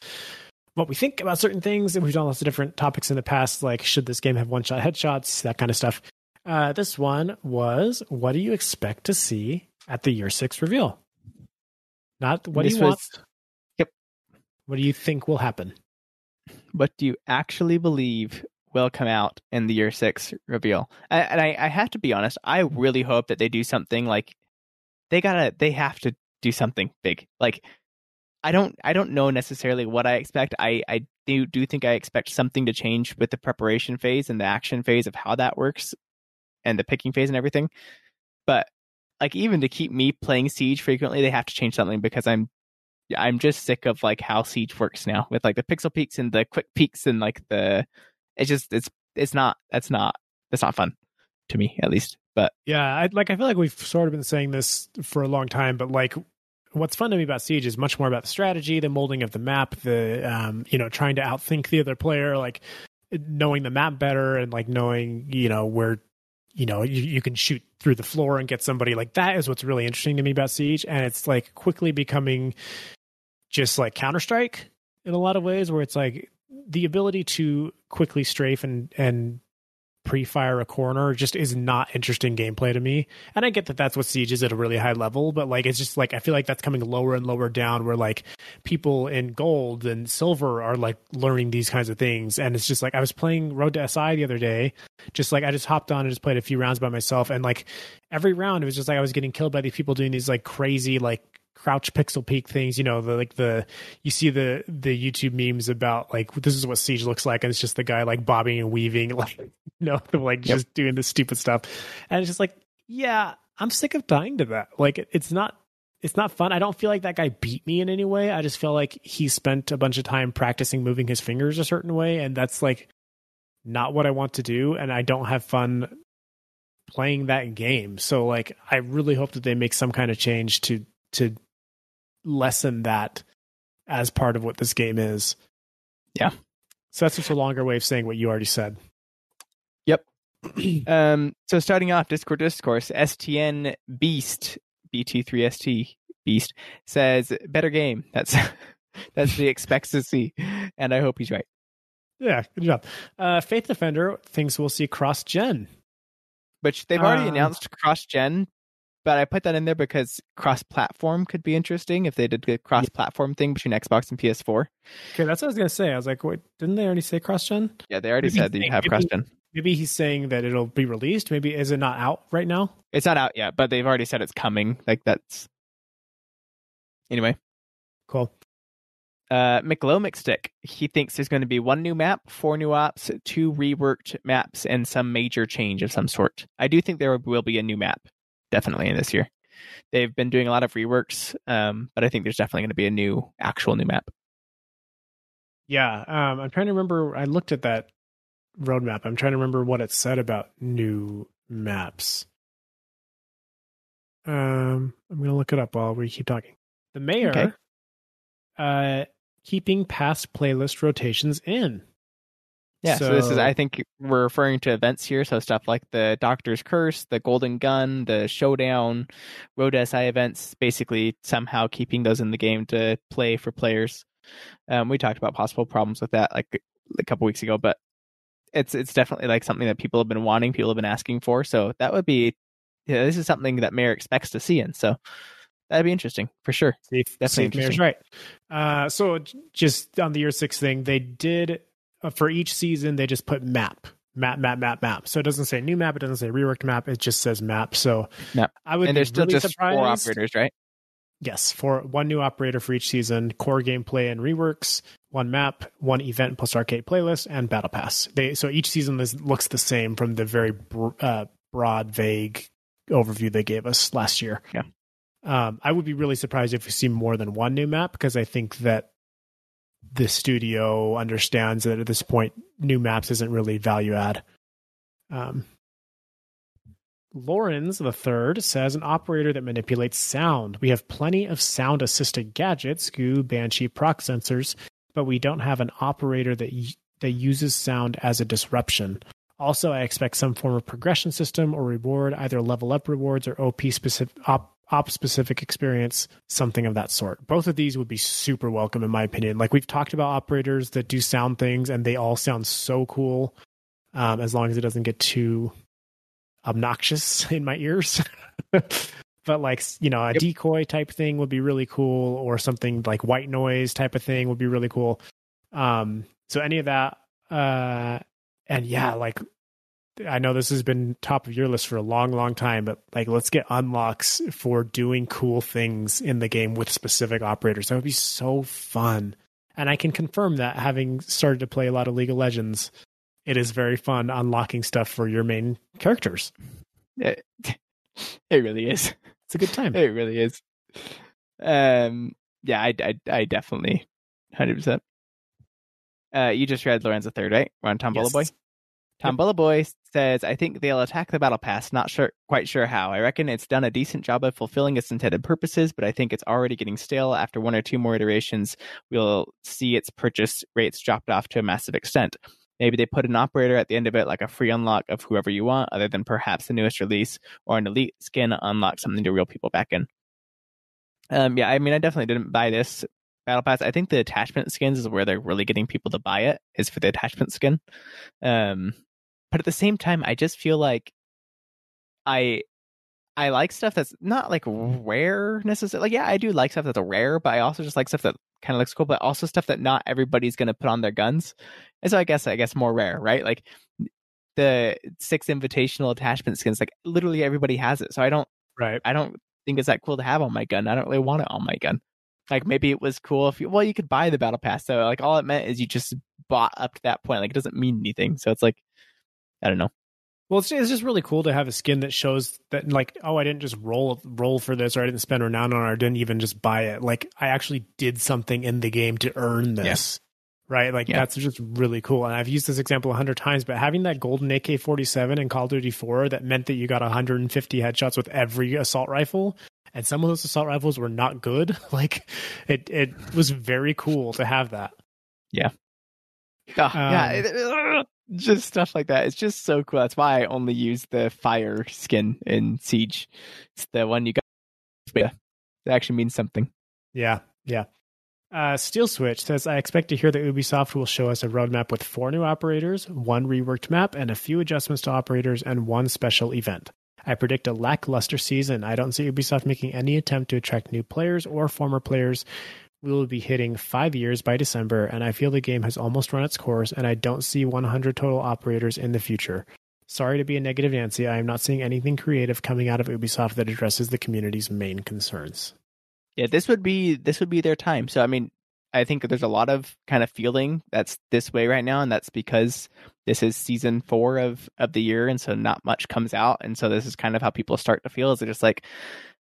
what we think about certain things. And we've done lots of different topics in the past, like should this game have one shot headshots, that kind of stuff. Uh, this one was what do you expect to see at the year six reveal? Not what This do you want. Yep. What do you think will happen? what do you actually believe will come out in the year six reveal? And and I, I have to be honest, I really hope that they do something like they gotta, they have to do something big. Like I don't, I don't know necessarily what I expect. I, I do, do think I expect something to change with the preparation phase and the action phase of how that works, and the picking phase and everything. But like even to keep me playing Siege frequently, they have to change something because I'm I'm just sick of like how Siege works now with like the pixel peaks and the quick peaks and like the it's just it's it's not that's not that's not fun to me at least. But Yeah, I like I feel like we've sort of been saying this for a long time, but like what's fun to me about Siege is much more about the strategy, the molding of the map, the um, you know, trying to outthink the other player, like knowing the map better and like knowing, you know, where you know, you, you can shoot through the floor and get somebody like that is what's really interesting to me about Siege. And it's like quickly becoming just like Counter Strike in a lot of ways, where it's like the ability to quickly strafe and and pre-fire a corner just is not interesting gameplay to me. And I get that that's what Siege is at a really high level, but like it's just like I feel like that's coming lower and lower down where like people in gold and silver are like learning these kinds of things. And it's just like I was playing Road to SI the other day, just like I just hopped on and just played a few rounds by myself. And like every round it was just like I was getting killed by these people doing these like crazy like crouch pixel peak things. You know, the like the you see the the YouTube memes about like this is what Siege looks like, and it's just the guy like bobbing and weaving, like you know, like Yep. just doing this stupid stuff, and it's just like, yeah, I'm sick of dying to that. Like it- it's not. It's not fun. I don't feel like that guy beat me in any way. I just feel like he spent a bunch of time practicing moving his fingers a certain way, and that's like not what I want to do, and I don't have fun playing that game. So like I really hope that they make some kind of change to to lessen that as part of what this game is. Yeah. So that's just a longer way of saying what you already said. Yep. um, so starting off, Discord discourse, STN Beast BT3ST Beast says better game. That's that's the expects to see, and I hope he's right. Yeah, good job. Uh, Faith Defender thinks we'll see cross gen. Which they've already Uh, announced cross gen, but I put that in there because cross platform could be interesting if they did a cross platform thing between Xbox and PS4. Okay, that's what I was gonna say. I was like, wait, didn't they already say cross gen? Yeah, they already Maybe said that you they- have maybe- cross gen. Maybe he's saying that it'll be released. Maybe is it not out right now? It's not out yet, but they've already said it's coming. Like that's anyway. Cool. uh, McLomic Stick. He thinks there's going to be one new map, four new ops, two reworked maps, and some major change of some sort. I do think there will be a new map, definitely in this year. They've been doing a lot of reworks, um, but I think there's definitely going to be a new, actual new map. Yeah, um, I'm trying to remember. I looked at that roadmap. I'm trying to remember what it said about new maps. Um, I'm gonna look it up while we keep talking. The mayor, Okay. uh, keeping past playlist rotations in. Yeah, so, this is, I think we're referring to events here. So stuff like the Doctor's Curse, the Golden Gun, the Showdown, Road SI events, basically somehow keeping those in the game to play for players. Um, we talked about possible problems with that like a couple weeks ago, but it's it's definitely like something that people have been wanting, people have been asking for. So that would be, yeah, this is something that Mayor expects to see, and so that'd be interesting for sure. See if, Definitely see if Mayor's right. Uh, so just on the year six thing, they did for each season they just put map, map, map, map, map. So it doesn't say new map, it doesn't say reworked map, it just says map. So Map. I would and be there's still really just surprised. four operators, right? Yes, for one new operator for each season, core gameplay and reworks, one map, one event plus arcade playlist, and battle pass. They so each season this looks the same from the very br- uh, broad, vague overview they gave us last year. Yeah. Um, I would be really surprised if we see more than one new map because I think that the studio understands that at this point, new maps isn't really value add. Um, Lawrence the third says an operator that manipulates sound. We have plenty of sound assisted gadgets, Goo, Banshee, proc sensors, but we don't have an operator that y- that uses sound as a disruption. Also, I expect some form of progression system or reward, either level up rewards or OP specific op, op specific experience, something of that sort. Both of these would be super welcome in my opinion. Like we've talked about operators that do sound things and they all sound so cool. Um, as long as it doesn't get too obnoxious in my ears. but like you know, a Yep. decoy type thing would be really cool, or something like white noise type of thing would be really cool. Um, so any of that, uh, and yeah, like I know this has been top of your list for a long, long time, but like let's get unlocks for doing cool things in the game with specific operators. That would be so fun. And I can confirm that having started to play a lot of League of Legends, it is very fun unlocking stuff for your main characters. It, it really is. It's a good time. It really is. Um, yeah, I, I, I definitely, hundred percent. Uh, you just read Lorenzo third, right? We're on Tom Yes. Boy. Tom Boy says, "I think they'll attack the battle pass. Not sure, quite sure how. I reckon it's done a decent job of fulfilling its intended purposes, but I think it's already getting stale. After one or two more iterations, we'll see its purchase rates dropped off to a massive extent. Maybe they put an operator at the end of it, like a free unlock of whoever you want, other than perhaps the newest release, or an elite skin unlock something to reel people back in. Um, yeah, I mean, I definitely didn't buy this battle pass. I think the attachment skins is where they're really getting people to buy it. Is for the attachment skin. Um, but at the same time, I just feel like I I like stuff that's not like mm-hmm. rare necessarily. Like, yeah, I do like stuff that's rare, but I also just like stuff that kind of looks cool, but also stuff that not everybody's going to put on their guns. And so I guess I guess more rare, right? Like the six invitational attachment skins, like literally everybody has it. So I don't Right. I don't think it's that cool to have on my gun. I don't really want it on my gun. Like maybe it was cool if you well you could buy the battle pass. So like all it meant is you just bought up to that point. Like it doesn't mean anything. So it's like I don't know. Well, it's, it's just really cool to have a skin that shows that, like, oh, I didn't just roll roll for this, or I didn't spend renown on it, or I didn't even just buy it. Like, I actually did something in the game to earn this, yeah. right? Like, yeah. that's just really cool. And I've used this example a hundred times, but having that golden AK forty seven in Call of Duty four that meant that you got 150 headshots with every assault rifle, and some of those assault rifles were not good. Like, it it was very cool to have that. Yeah. Oh, um, yeah just stuff like that. It's just so cool. That's why I only use the fire skin in Siege. It's the one you got. Yeah, it actually means something. Yeah, yeah. Uh, Steel Switch says, I expect to hear that Ubisoft will show us a roadmap with four new operators, one reworked map, and a few adjustments to operators, and one special event. I predict a lackluster season. I don't see Ubisoft making any attempt to attract new players or former players we will be hitting five years by December, and I feel the game has almost run its course, and I don't see 100 total operators in the future. Sorry to be a negative Nancy, I am not seeing anything creative coming out of Ubisoft that addresses the community's main concerns. Yeah, this would be this would be their time. So I mean, I think there's a lot of kind of feeling that's this way right now, and that's because this is season four of of the year, and so not much comes out, and so this is kind of how people start to feel. Is they're just like,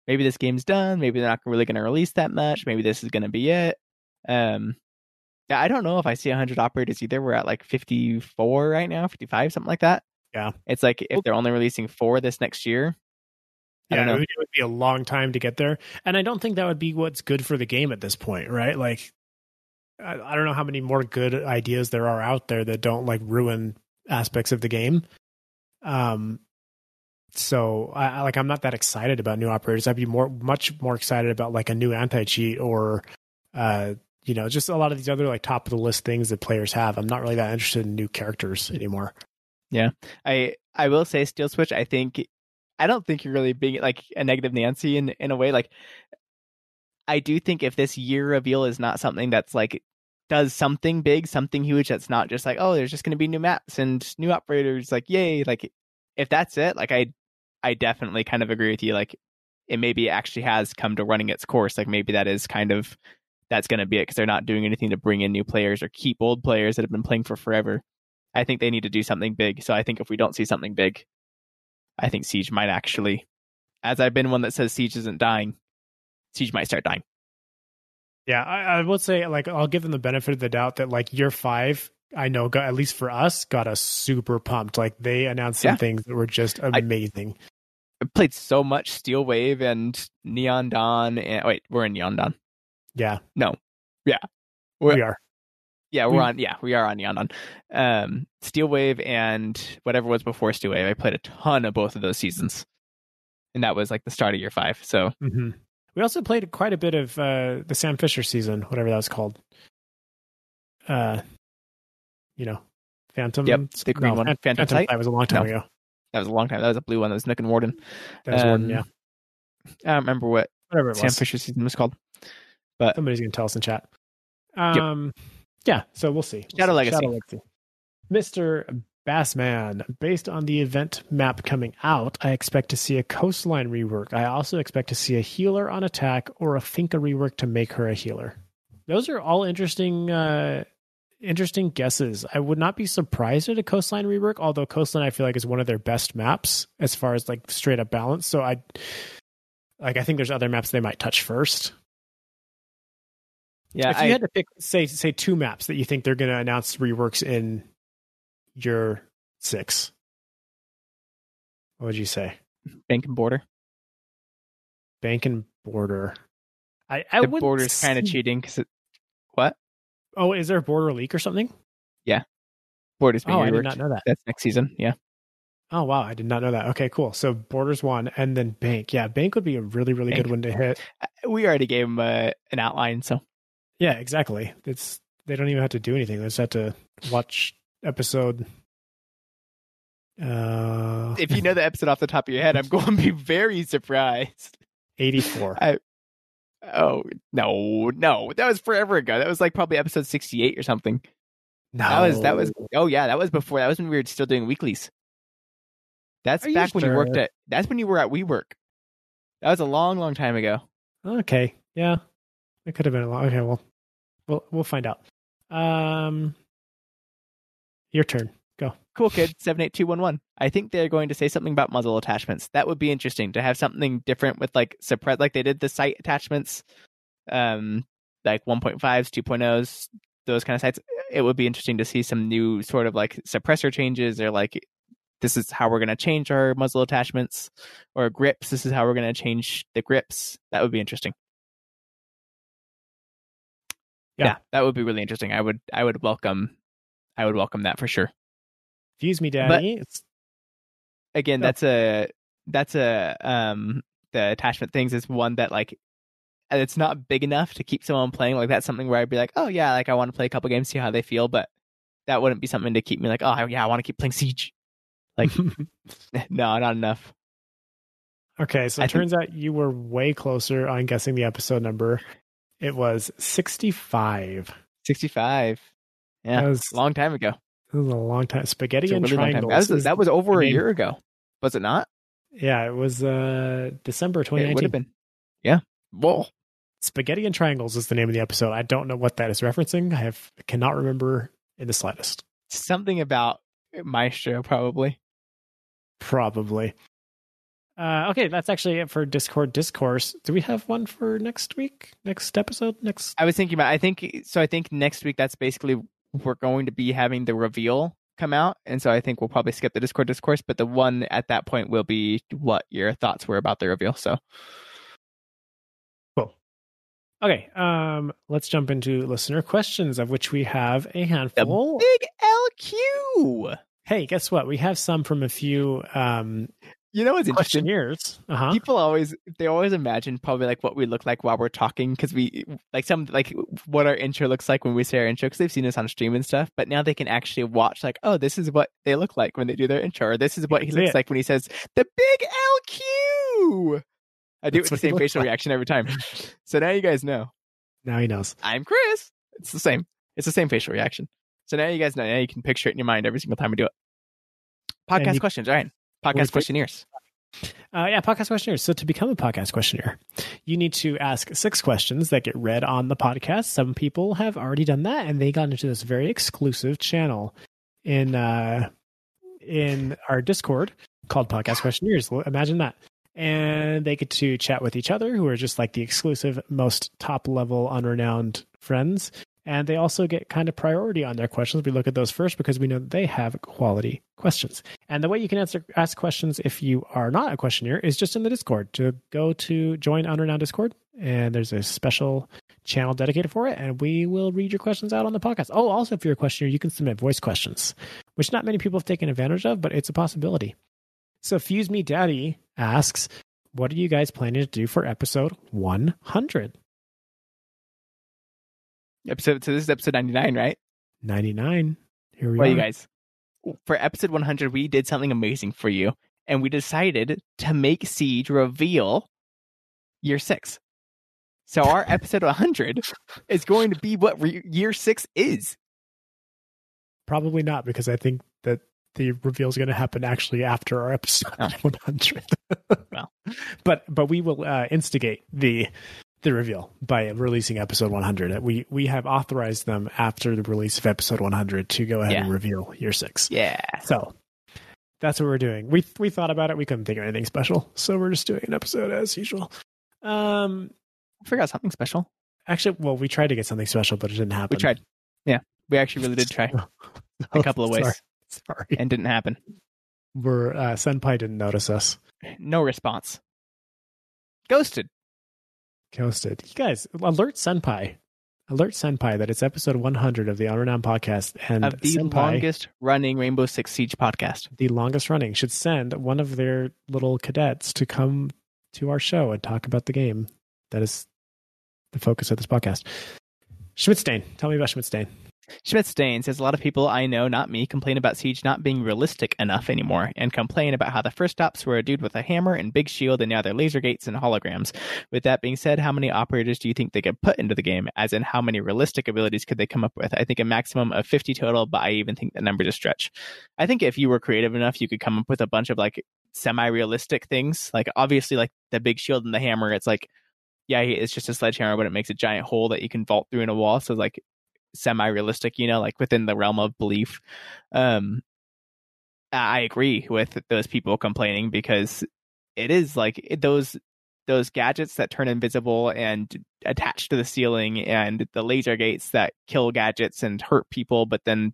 maybe this game's done. Maybe they're not really going to release that much. Maybe this is going to be it. Um, yeah, I don't know if I see 100 operators either. We're at like 54 right now, 55, something like that. Yeah. It's like if they're only releasing four this next year. Yeah, it would, it would be a long time to get there. And I don't think that would be what's good for the game at this point, right? Like, I, I don't know how many more good ideas there are out there that don't like ruin aspects of the game. Um, so I like I'm not that excited about new operators. I'd be more much more excited about like a new anti cheat or uh you know just a lot of these other like top of the list things that players have. I'm not really that interested in new characters anymore. Yeah, I I will say Steel Switch. I think I don't think you're really being like a negative Nancy in in a way. Like I do think if this year reveal is not something that's like does something big, something huge that's not just like, oh, there's just going to be new maps and new operators, like, yay. Like, if that's it, like, I I definitely kind of agree with you. Like it maybe actually has come to running its course. Like maybe that is kind of that's going to be it because they're not doing anything to bring in new players or keep old players that have been playing for forever. I think they need to do something big. So I think if we don't see something big, I think Siege might actually, as I've been one that says Siege isn't dying, Siege might start dying. Yeah, I, I would say like I'll give them the benefit of the doubt that like year five I know got at least for us got us super pumped. Like they announced some yeah. things that were just amazing. I played so much Steel Wave and Neon Dawn. And wait, we're in Neon Dawn. Yeah. No. Yeah. We're, we are. Yeah, we're we, on. Yeah, we are on Neon Dawn. Um, Steel Wave and whatever was before Steel Wave. I played a ton of both of those seasons, and that was like the start of year five. So mm-hmm. we also played quite a bit of uh, the Sam Fisher season, whatever that was called. Uh, you know, Phantom. Yep, the green no, one. Phantom, Phantom was a long time no. ago. That was a long time. That was a blue one. That was Nick and Warden. That was um, Warden, yeah. I don't remember what Whatever Sam was. Fisher season was called. But somebody's gonna tell us in chat. Um, yep. yeah. So we'll see. Shadow we'll see. Legacy. Shadow Legacy. Mister Bassman, based on the event map coming out, I expect to see a coastline rework. I also expect to see a healer on attack or a Finka rework to make her a healer. Those are all interesting uh, interesting guesses. I would not be surprised at a coastline rework, although coastline I feel like is one of their best maps as far as like straight up balance. So I like I think there's other maps they might touch first. Yeah, if you I, had to pick say say two maps that you think they're going to announce reworks in your six, what would you say? Bank and border. Bank and border. I I the would border's kind of cheating because what? Oh, is there a border leak or something? Yeah. Borders being oh, I did not know that. That's next season. Yeah. Oh wow, I did not know that. Okay, cool. So Borders one, and then Bank. Yeah, Bank would be a really, really Bank. good one to hit. Uh, we already gave them uh, an outline, so yeah, exactly. It's they don't even have to do anything. They just have to watch episode. Uh, if you know the episode off the top of your head, I'm going to be very surprised. Eighty four. Oh no, no, that was forever ago. That was like probably episode sixty-eight or something. No, that was that was. Oh yeah, that was before. That was when we were still doing weeklies. That's Are back when you worked at. That's when you were at WeWork. That was a long, long time ago. Okay, yeah, it could have been a long. Okay, well, we'll we'll find out. Um, your turn. Cool kid seven eight two one one. I think they're going to say something about muzzle attachments. That would be interesting to have something different with like suppress, like they did the sight attachments, um, like 1.5s, 2.0s, those kind of sites. It would be interesting to see some new sort of like suppressor changes or like this is how we're going to change our muzzle attachments or grips. This is how we're going to change the grips. That would be interesting. Yeah. yeah, that would be really interesting. I would, I would welcome, I would welcome that for sure. Fuse me, daddy. It's again Yeah. that's a that's a um the attachment things is one that like it's not big enough to keep someone playing like that's something where i'd be like oh yeah like i want to play a couple games see how they feel but that wouldn't be something to keep me like oh yeah i want to keep playing siege like no not enough okay. So I it think- turns out you were way closer on guessing the episode number. It was sixty-five. 65 yeah That was, long time ago that was a long time. Spaghetti and triangles. that was, that was over a year ago was it not yeah, it was uh December it would 2019. have been yeah whoa Spaghetti and Triangles is the name of the episode. I don't know what that is referencing. I have cannot remember in the slightest. something about maestro probably Probably. Uh, okay, that's actually it for Discord discourse. Do we have one for next week? Next episode? Next? I was thinking about. I think so. I think next week that's basically we're going to be having the reveal come out, and so I think we'll probably skip the Discord discourse. But the one at that point will be what your thoughts were about the reveal. So Cool. Okay, um, let's jump into listener questions, of which we have a the handful. big LQ. Hey, guess what? We have some from a few um, You know what's interesting? questionnaires. Uh huh. People always they always imagine probably like what we look like while we're talking because we like some like what our intro looks like when we say our intro because they've seen us on stream and stuff. But now they can actually watch like oh this is what they look like when they do their intro or this is what he looks it. like when he says the big LQ. I do it That's with the same facial like. reaction every time. So now you guys know Now he knows. I'm Chris. It's the same. It's the same facial reaction. So now you guys know. Now you can picture it in your mind every single time we do it. Podcast you- questions, all right? Podcast questionnaires. Uh, yeah, podcast questionnaires. So to become a podcast questionnaire, you need to ask six questions that get read on the podcast. Some people have already done that, and they got into this very exclusive channel in uh, in our Discord called Podcast Questionnaires. Imagine that. And they get to chat with each other, who are just like the exclusive, most top level, unrenowned friends. And they also get kind of priority on their questions. We look at those first because we know that they have quality questions. And the way you can answer ask questions if you are not a questionnaire is just in the Discord. To go to join Unrenowned Discord, and there's a special channel dedicated for it, and we will read your questions out on the podcast. Oh, also, if you're a questionnaire, you can submit voice questions, which not many people have taken advantage of, but it's a possibility. So, Fuse Me Daddy asks, "What are you guys planning to do for episode 100?" Episode. So this is episode 99, right? 99. Here we Well, are. you guys, for episode 100, we did something amazing for you, and we decided to make Siege reveal year six. So our episode 100 is going to be what re- year six is. Probably not, because I think that the reveal is going to happen actually after our episode Oh. 100. Well. but but we will uh, instigate the the reveal by releasing episode 100. We we have authorized them after the release of episode 100 to go ahead Yeah. and reveal year six. Yeah. So that's what we're doing. We we thought about it. We couldn't think of anything special, so we're just doing an episode as usual. Um, Figure out something special. actually, well, we tried to get something special, but it didn't happen. We tried. Yeah. We actually really did try a couple of ways. Sorry. Sorry. and didn't happen. We're uh, Senpai didn't notice us. No response. Ghosted. Ghosted. You guys, alert Senpai. Alert Senpai that it's episode 100 of the Unrenowned podcast, and Of the Senpai, longest running Rainbow Six Siege podcast. the longest running, should send one of their little cadets to come to our show and talk about the game. That is the focus of this podcast. Schmidtstain, tell me about Schmidtstain. Schmidt Stain says a lot of people I know, not me, complain about Siege not being realistic enough anymore, and complain about how the first ops were a dude with a hammer and big shield, and now they're laser gates and holograms. With that being said, how many operators do you think they could put into the game? As in, how many realistic abilities could they come up with? I think a maximum of 50 total, but I even think the number's a stretch. I think if you were creative enough, you could come up with a bunch of like semi-realistic things. Like obviously, like the big shield and the hammer, it's like, yeah, it's just a sledgehammer, but it makes a giant hole that you can vault through in a wall. So like semi-realistic, you know, like within the realm of belief. Um, I agree with those people complaining because it is like those those gadgets that turn invisible and attach to the ceiling and the laser gates that kill gadgets and hurt people but then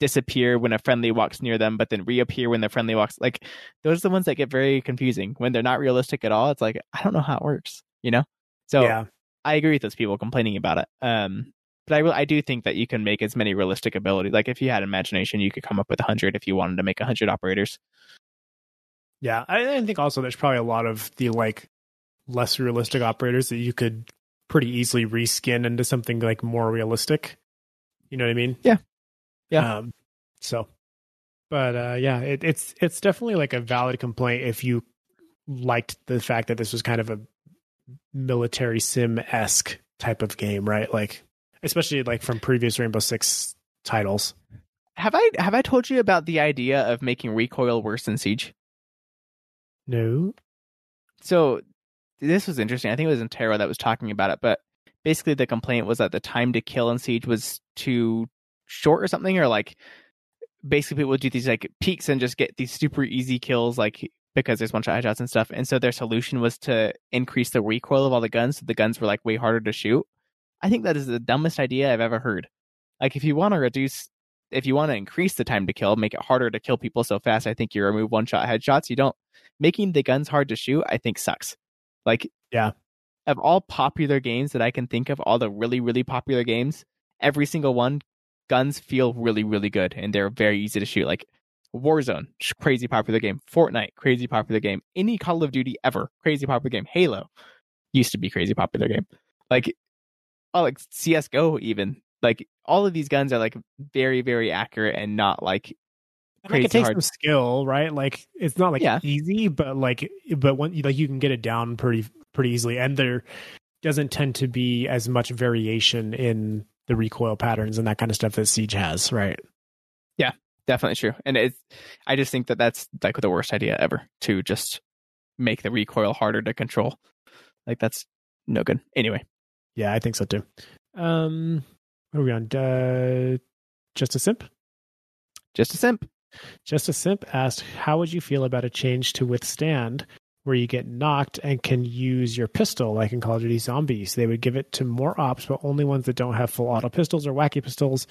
disappear when a friendly walks near them but then reappear when the friendly walks like those are the ones that get very confusing when they're not realistic at all it's like i don't know how it works you know so yeah. i agree with those people complaining about it um but I, I do think that you can make as many realistic abilities. Like if you had imagination, you could come up with a hundred if you wanted to make a hundred operators. Yeah, I, I think also there's probably a lot of the like less realistic operators that you could pretty easily reskin into something like more realistic. You know what I mean? Yeah. Yeah. Um, so, but uh, yeah, it, it's it's definitely like a valid complaint if you liked the fact that this was kind of a military sim esque type of game, right? Like, especially like from previous Rainbow Six titles. Have I have I told you about the idea of making recoil worse than Siege? No. So this was interesting. I think it was Intero that was talking about it, but basically the complaint was that the time to kill in Siege was too short or something, or like basically people would do these like peeks and just get these super easy kills, like because there's one shot headshots and stuff. And so their solution was to increase the recoil of all the guns, so the guns were like way harder to shoot. I think that is the dumbest idea I've ever heard. Like if you want to reduce if you want to increase the time to kill, make it harder to kill people so fast, I think you remove one shot headshots. You don't making the guns hard to shoot, I think sucks. Like yeah. Of all popular games that I can think of, all the really, really popular games, every single one, guns feel really, really good and they're very easy to shoot. Like Warzone, crazy popular game. Fortnite, crazy popular game. Any Call of Duty ever, crazy popular game. Halo used to be crazy popular game. Like oh like CSGO even. Like all of these guns are like very, very accurate and not like like it takes hard. some skill, right? Like it's not like yeah. easy, but like but when like you can get it down pretty pretty easily, and there doesn't tend to be as much variation in the recoil patterns and that kind of stuff that Siege has, right? Yeah, definitely true. And it's I just think that that's like the worst idea ever to just make the recoil harder to control. Like that's no good. Anyway. Yeah, I think so too. Um, what are we on? Uh, just a simp. Just a simp. Just a simp asked, "How would you feel about a change to withstand, where you get knocked and can use your pistol, like in Call of Duty Zombies? They would give it to more ops, but only ones that don't have full auto pistols or wacky pistols,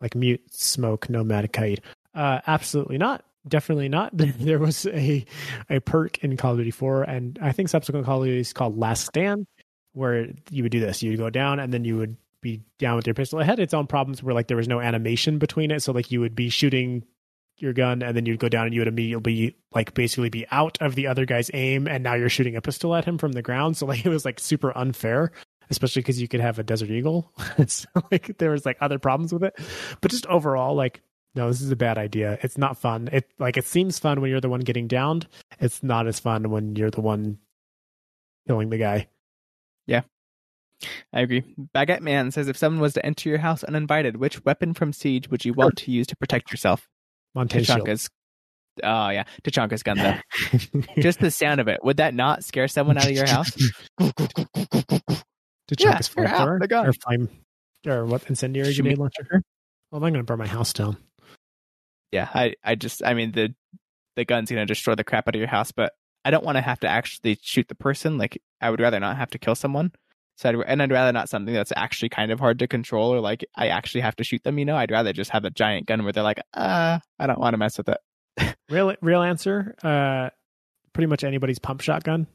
like Mute, Smoke, Nomad, Kaid. Uh, absolutely not. Definitely not. there was a a perk in Call of Duty 4, and I think subsequent Call of Duty is called Last Stand, where you would do this. You would go down, and then you would be down with your pistol. It had its own problems where like there was no animation between it, so like you would be shooting your gun and then you'd go down and you would immediately be like basically be out of the other guy's aim and now you're shooting a pistol at him from the ground. So like it was like super unfair especially because you could have a desert eagle. So like there was like other problems with it. But just overall like no this is a bad idea. It's not fun. It like it seems fun when you're the one getting downed. It's not as fun when you're the one killing the guy yeah I agree. Baguette Man says if someone was to enter your house uninvited, which weapon from Siege would you want to use to protect yourself? Monte Tachanka's. Oh yeah, Tachanka's gun though. Just the sound of it would that not scare someone out of your house? Tachanka's yeah, flamethrower or flame or what incendiary Should grenade launcher? Well, I'm going to burn my house down. Yeah, I I just I mean the the gun's going to destroy the crap out of your house, but I don't want to have to actually shoot the person. Like I would rather not have to kill someone. So I'd, and I'd rather not something that's actually kind of hard to control or like I actually have to shoot them. You know, I'd rather just have a giant gun where they're like, uh, I don't want to mess with it. real, real answer. Uh, pretty much anybody's pump shotgun,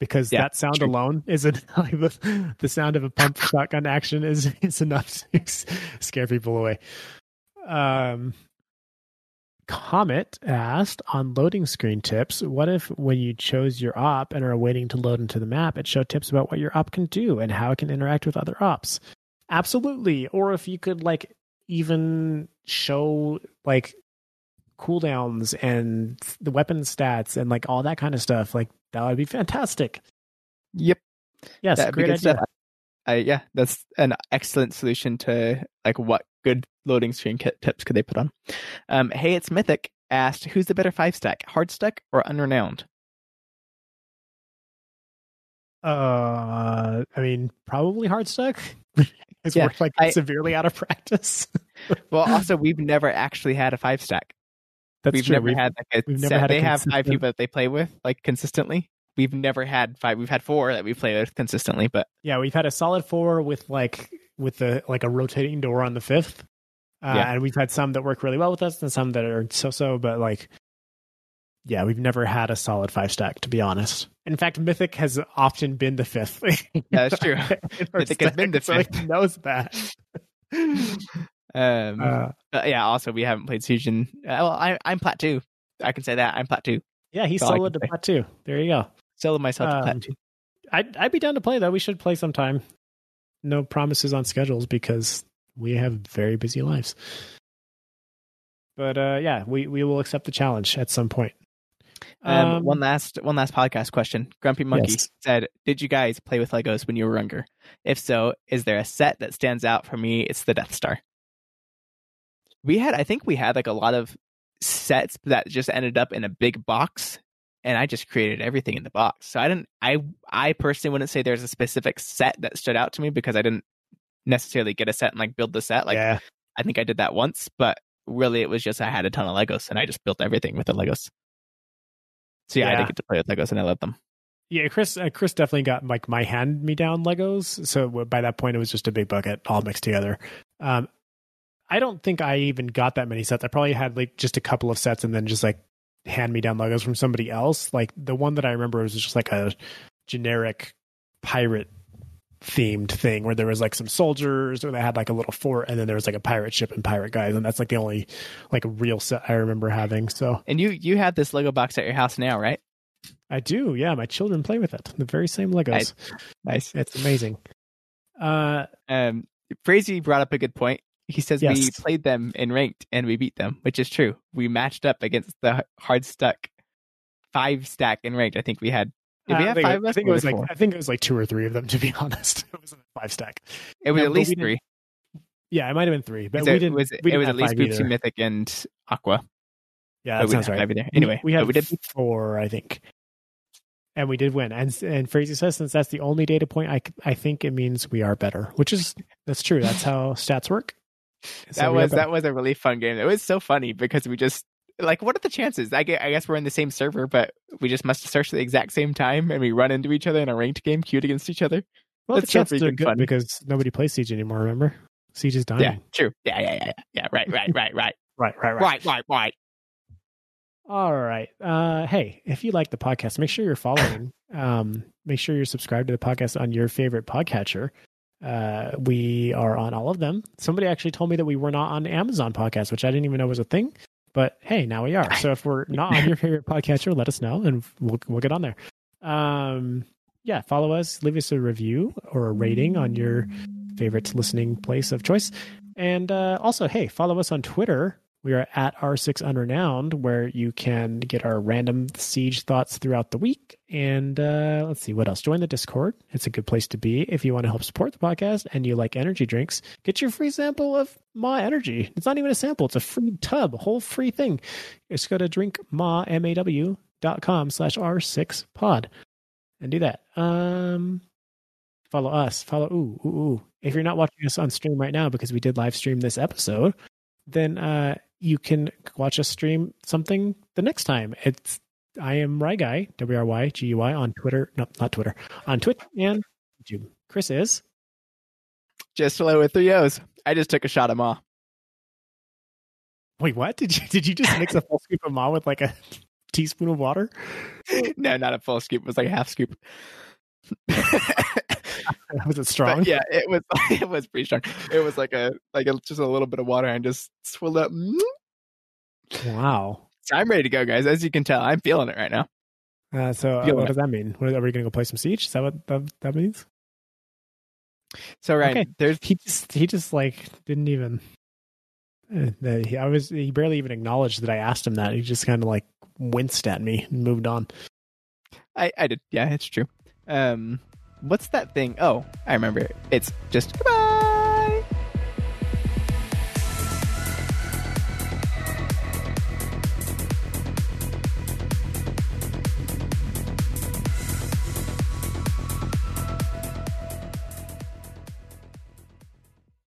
because yeah, that sound true. alone is like the, the sound of a pump shotgun action is is enough to scare people away. Um, Comet asked on loading screen tips, what if when you chose your op and are waiting to load into the map, it showed tips about what your op can do and how it can interact with other ops? Absolutely. Or if you could like even show like cooldowns and the weapon stats and like all that kind of stuff, like that would be fantastic. Yep. Yes, That'd great idea. I, yeah, that's an excellent solution to like what good loading screen tips could they put on? Um, hey, it's Mythic asked, "Who's the better five stack, hard stack or unrenowned?" Uh, I mean, probably hard stuck. Because Yeah, we're like I- severely out of practice. Well, also we've never actually had a five stack. That's we've true. never We've- had like a we've never had they have five people that they play with like consistently. We've never had five. We've had four that we play with consistently, but yeah, we've had a solid four with like with the like a rotating door on the fifth. Uh, Yeah. and we've had some that work really well with us and some that are so so, but like yeah, we've never had a solid five stack to be honest. In fact, Mythic has often been the fifth. Yeah, that's true. Mythic has been the stack, so fifth. he knows that. um, Uh, yeah. Also, we haven't played Fusion. Uh, well, I, I'm plat two. I can say that I'm plat two. yeah, he's That's all I soloed can to plat two. There you go. Solo myself to Um, plat two. I'd I'd be down to play though. We should play sometime. No promises on schedules because we have very busy lives. But uh, yeah, we, we will accept the challenge at some point. Um, one last one last podcast question. Grumpy Monkey Yes. said, "Did you guys play with Legos when you were younger? If so, is there a set that stands out for me? It's the Death Star. We had, I think, we had like a lot of sets that just ended up in a big box, and I just created everything in the box. So I didn't, I, I personally wouldn't say there's a specific set that stood out to me because I didn't necessarily get a set and like build the set. Like yeah, I think I did that once, but really it was just I had a ton of Legos and I just built everything with the Legos. So yeah, I Yeah. did get to play with Legos and I love them. yeah. Chris uh, Chris definitely got like my hand me down Legos. So by that point, it was just a big bucket all mixed together. Um, I don't think I even got that many sets. I probably had like just a couple of sets and then just like hand me down Legos from somebody else. Like the one that I remember was just like a generic pirate themed thing where there was like some soldiers or they had like a little fort and then there was like a pirate ship and pirate guys and that's like the only like real set I remember having. So And you you have this Lego box at your house now, right? I do, yeah. My children play with it. The very same Legos. Nice. Nice. It's amazing. Uh Um Crazy brought up a good point. He says we played them in ranked and we beat them, which is true. We matched up against the hard stuck five stack in ranked. I think we had did we have five it, I think it was like four? I think it was like two or three of them to be honest. It wasn't a five stack. it was yeah, at least three. Yeah, it might have been three, but Is we it- didn't. was, we it didn't was at least Boopsy. Mythic and Aqua. Yeah, that sounds right. have either. We- Anyway, we had we did four, I think, and we did win. And and Frazee says since that's the only data point, I I think it means we are better, which is that's true. That's how stats work. So that was that was a really fun game. It was so funny because we just like what are the chances? I guess, I guess we're in the same server, but we just must have searched at the exact same time and we run into each other in a ranked game, queued against each other. Well, the That's so chances are good fun. because nobody plays Siege anymore. Remember, Siege is dying. Yeah, true. Yeah, yeah, yeah, yeah. Yeah, right, right, right, right, Right, right, right. right, right, right. All right. Uh, hey, if you like the podcast, make sure you're following. um, make sure you're subscribed to the podcast on your favorite podcatcher. Uh, we are on all of them. Somebody actually told me that we were not on Amazon podcast, which I didn't even know was a thing. But hey, now we are. So if we're not on your favorite podcatcher, let us know and we'll we'll get on there. Um, yeah, follow us, leave us a review or a rating on your favorite listening place of choice. And uh, also, hey, follow us on Twitter. We are at R6 Unrenowned, where you can get our random siege thoughts throughout the week. And uh, let's see what else. Join the Discord. It's a good place to be if you want to help support the podcast and you like energy drinks. Get your free sample of Maw Energy. It's not even a sample; it's a free tub, a whole free thing. Just go to drinkmaw m a w dot com slash r six pod and do that. Um, follow us. Follow ooh ooh ooh. If you're not watching us on stream right now because we did live stream this episode, then uh, you can watch us stream something the next time. It's I am Wry Guy W R Y G U Y on Twitter. No, not Twitter. On Twitch and YouTube. Chris is. Just hello with three O's. I just took a shot of Maw. Wait, what did you did you just mix a full scoop of maw with like a teaspoon of water? no, not a full scoop. It was like a half scoop. Was it strong? But yeah, it was it was pretty strong. It was like a like a, just a little bit of water and just swilled up. Wow. So I'm ready to go, guys. As you can tell, I'm feeling it right now. Uh, so uh, what it. does that mean? What, are we going to go play some siege? Is that what that, that means? So right, Okay. there's He just he just like didn't even. uh, that he, I was he barely even acknowledged that I asked him that. He just kind of like winced at me and moved on. I I did. Yeah, it's true. Um, what's that thing? Oh, I remember. It's just goodbye.